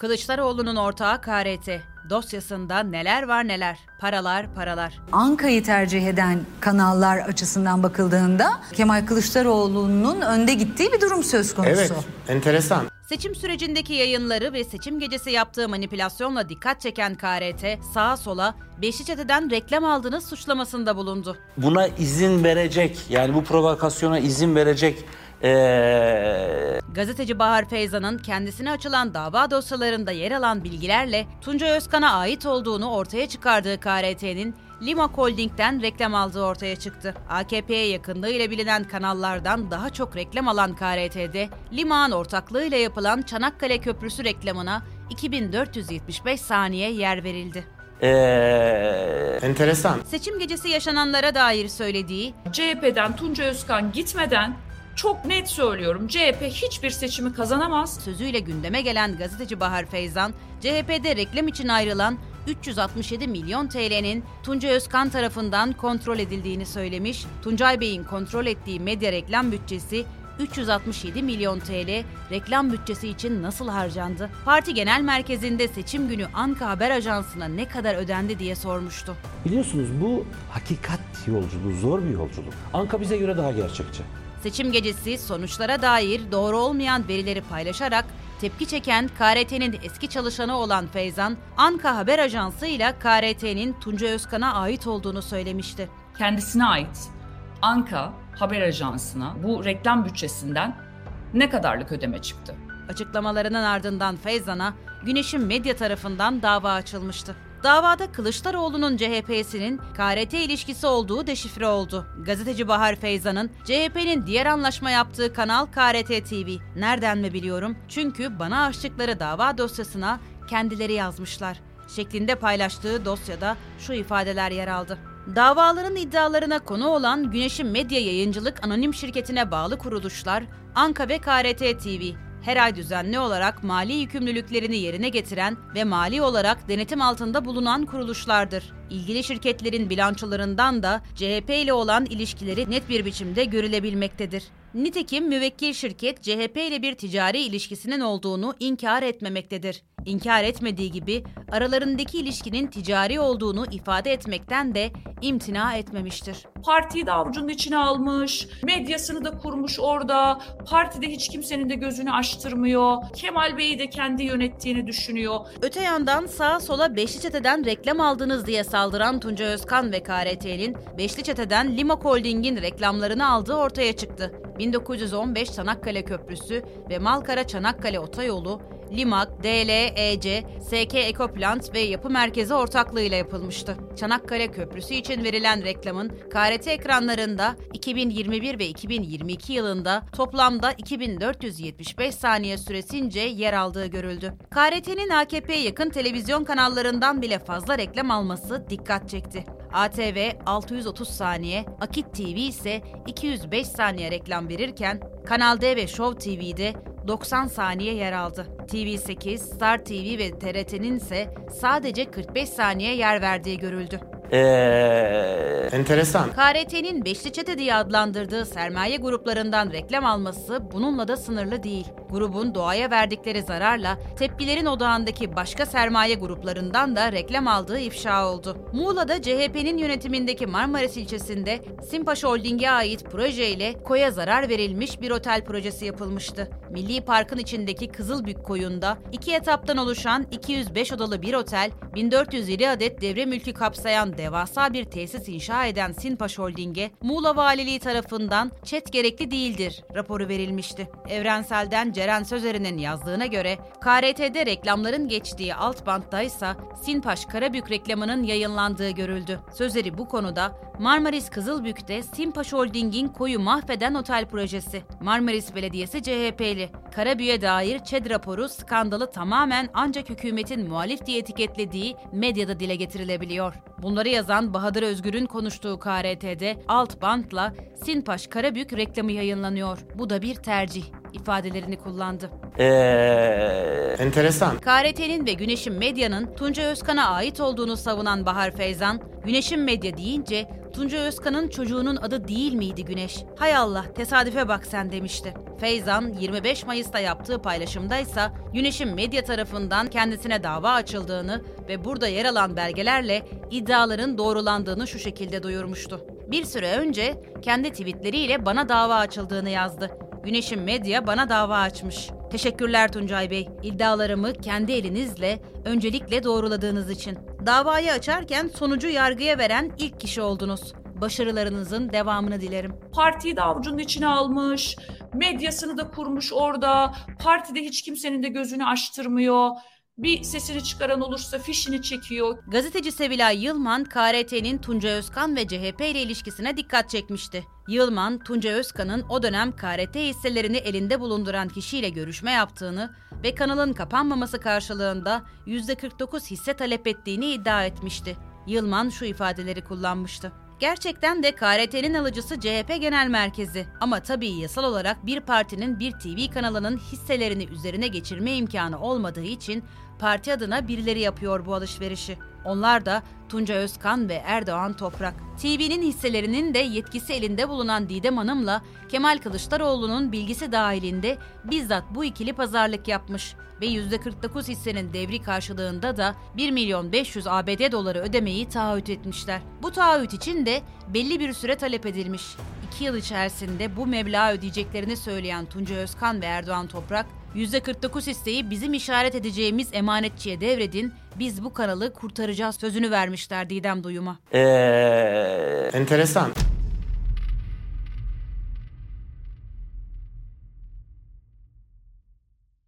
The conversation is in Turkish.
Kılıçdaroğlu'nun ortağı KRT. Dosyasında neler var neler. Paralar paralar. Anka'yı tercih eden kanallar açısından bakıldığında Kemal Kılıçdaroğlu'nun önde gittiği bir durum söz konusu. Evet, enteresan. Seçim sürecindeki yayınları ve seçim gecesi yaptığı manipülasyonla dikkat çeken KRT, sağa sola Çete'den reklam aldığını suçlamasında bulundu. Buna izin verecek, yani bu provokasyona izin verecek ee, Gazeteci Bahar Feyzan'ın kendisine açılan dava dosyalarında yer alan bilgilerle Tunca Özkan'a ait olduğunu ortaya çıkardığı KRT'nin Lima Holding'den reklam aldığı ortaya çıktı. AKP'ye yakınlığıyla bilinen kanallardan daha çok reklam alan KRT'de Lima'nın ortaklığıyla yapılan Çanakkale Köprüsü reklamına 2475 saniye yer verildi. ee, Enteresan. Seçim gecesi yaşananlara dair söylediği CHP'den Tunca Özkan gitmeden çok net söylüyorum CHP hiçbir seçimi kazanamaz. sözüyle gündeme gelen gazeteci Bahar Feyzan, CHP'de reklam için ayrılan 367 milyon TL'nin Tunca Özkan tarafından kontrol edildiğini söylemiş. Tuncay Bey'in kontrol ettiği medya reklam bütçesi 367 milyon TL reklam bütçesi için nasıl harcandı? Parti Genel Merkezi'nde seçim günü Anka Haber Ajansı'na ne kadar ödendi diye sormuştu. Biliyorsunuz bu hakikat yolculuğu, zor bir yolculuk. Anka bize göre daha gerçekçi. Seçim gecesi sonuçlara dair doğru olmayan verileri paylaşarak tepki çeken KRT'nin eski çalışanı olan Feyzan, Anka Haber Ajansı ile KRT'nin Tunca Özkan'a ait olduğunu söylemişti. Kendisine ait Anka Haber Ajansı'na bu reklam bütçesinden ne kadarlık ödeme çıktı? Açıklamalarının ardından Feyzan'a Güneş'in medya tarafından dava açılmıştı. Davada Kılıçdaroğlu'nun CHP'sinin KRT ilişkisi olduğu deşifre oldu. Gazeteci Bahar Feyzan'ın CHP'nin diğer anlaşma yaptığı kanal KRT TV. Nereden mi biliyorum? Çünkü bana açtıkları dava dosyasına kendileri yazmışlar. Şeklinde paylaştığı dosyada şu ifadeler yer aldı. Davaların iddialarına konu olan Güneş'in medya yayıncılık anonim şirketine bağlı kuruluşlar Anka ve KRT TV her ay düzenli olarak mali yükümlülüklerini yerine getiren ve mali olarak denetim altında bulunan kuruluşlardır. İlgili şirketlerin bilançolarından da CHP ile olan ilişkileri net bir biçimde görülebilmektedir. Nitekim müvekkil şirket CHP ile bir ticari ilişkisinin olduğunu inkar etmemektedir. İnkar etmediği gibi aralarındaki ilişkinin ticari olduğunu ifade etmekten de imtina etmemiştir. Partiyi de avucunun içine almış, medyasını da kurmuş orada, partide hiç kimsenin de gözünü açtırmıyor, Kemal Bey'i de kendi yönettiğini düşünüyor. Öte yandan sağa sola Beşli Çete'den reklam aldınız diye saldıran Tunca Özkan ve KRT'nin Beşli Çete'den Lima Holding'in reklamlarını aldığı ortaya çıktı. 1915 Çanakkale Köprüsü ve Malkara Çanakkale Otoyolu, Limak, DLEC, SK Ekoplant ve Yapı Merkezi ortaklığıyla yapılmıştı. Çanakkale Köprüsü için verilen reklamın KRT ekranlarında 2021 ve 2022 yılında toplamda 2475 saniye süresince yer aldığı görüldü. KRT'nin AKP'ye yakın televizyon kanallarından bile fazla reklam alması dikkat çekti. ATV 630 saniye, Akit TV ise 205 saniye reklam verirken Kanal D ve Show TV'de 90 saniye yer aldı. TV8, Star TV ve TRT'nin ise sadece 45 saniye yer verdiği görüldü. Ee, Enteresan. KRT'nin Beşli Çete diye adlandırdığı sermaye gruplarından reklam alması bununla da sınırlı değil. Grubun doğaya verdikleri zararla tepkilerin odağındaki başka sermaye gruplarından da reklam aldığı ifşa oldu. Muğla'da CHP'nin yönetimindeki Marmaris ilçesinde Simpaş Holding'e ait projeyle koya zarar verilmiş bir otel projesi yapılmıştı. Milli Park'ın içindeki Kızılbük koyunda iki etaptan oluşan 205 odalı bir otel, 1407 adet devre mülkü kapsayan devasa bir tesis inşa eden Sinpaş Holding'e Muğla Valiliği tarafından çet gerekli değildir raporu verilmişti. Evrensel'den Ceren Sözer'in yazdığına göre KRT'de reklamların geçtiği alt bantta ise Sinpaş Karabük reklamının yayınlandığı görüldü. Sözeri bu konuda Marmaris Kızılbük'te Sinpaş Holding'in koyu mahveden otel projesi. Marmaris Belediyesi CHP'li. Karabük'e dair ÇED raporu skandalı tamamen ancak hükümetin muhalif diye etiketlediği medyada dile getirilebiliyor. Bunları yazan Bahadır Özgür'ün konuştuğu KRT'de alt bantla Sinpaş Karabük reklamı yayınlanıyor. Bu da bir tercih ifadelerini kullandı. ee, Enteresan. KRT'nin ve Güneş'in medyanın Tunca Özkan'a ait olduğunu savunan Bahar Feyzan, Güneş'in medya deyince Tunca Özkan'ın çocuğunun adı değil miydi Güneş? Hay Allah tesadüfe bak sen demişti. Feyzan 25 Mayıs'ta yaptığı paylaşımdaysa Güneş'in medya tarafından kendisine dava açıldığını ve burada yer alan belgelerle iddiaların doğrulandığını şu şekilde duyurmuştu. Bir süre önce kendi tweetleriyle bana dava açıldığını yazdı. Güneş'in medya bana dava açmış. Teşekkürler Tuncay Bey. İddialarımı kendi elinizle öncelikle doğruladığınız için. Davayı açarken sonucu yargıya veren ilk kişi oldunuz. Başarılarınızın devamını dilerim. Partiyi de avucunun içine almış, medyasını da kurmuş orada. Partide hiç kimsenin de gözünü açtırmıyor. Bir sesini çıkaran olursa fişini çekiyor. Gazeteci Sevilay Yılman, KRT'nin Tunca Özkan ve CHP ile ilişkisine dikkat çekmişti. Yılman, Tunca Özkan'ın o dönem KRT hisselerini elinde bulunduran kişiyle görüşme yaptığını ve kanalın kapanmaması karşılığında %49 hisse talep ettiğini iddia etmişti. Yılman şu ifadeleri kullanmıştı. Gerçekten de KRT'nin alıcısı CHP Genel Merkezi. Ama tabii yasal olarak bir partinin bir TV kanalının hisselerini üzerine geçirme imkanı olmadığı için parti adına birileri yapıyor bu alışverişi. Onlar da Tunca Özkan ve Erdoğan Toprak. TV'nin hisselerinin de yetkisi elinde bulunan Didem Hanım'la Kemal Kılıçdaroğlu'nun bilgisi dahilinde bizzat bu ikili pazarlık yapmış ve %49 hissenin devri karşılığında da 1 milyon 500 ABD doları ödemeyi taahhüt etmişler. Bu taahhüt için de belli bir süre talep edilmiş. 2 yıl içerisinde bu meblağı ödeyeceklerini söyleyen Tunca Özkan ve Erdoğan Toprak, %49 hisseyi bizim işaret edeceğimiz emanetçiye devredin, biz bu kanalı kurtaracağız sözünü vermişler Didem Duyum'a. Ee, Enteresan.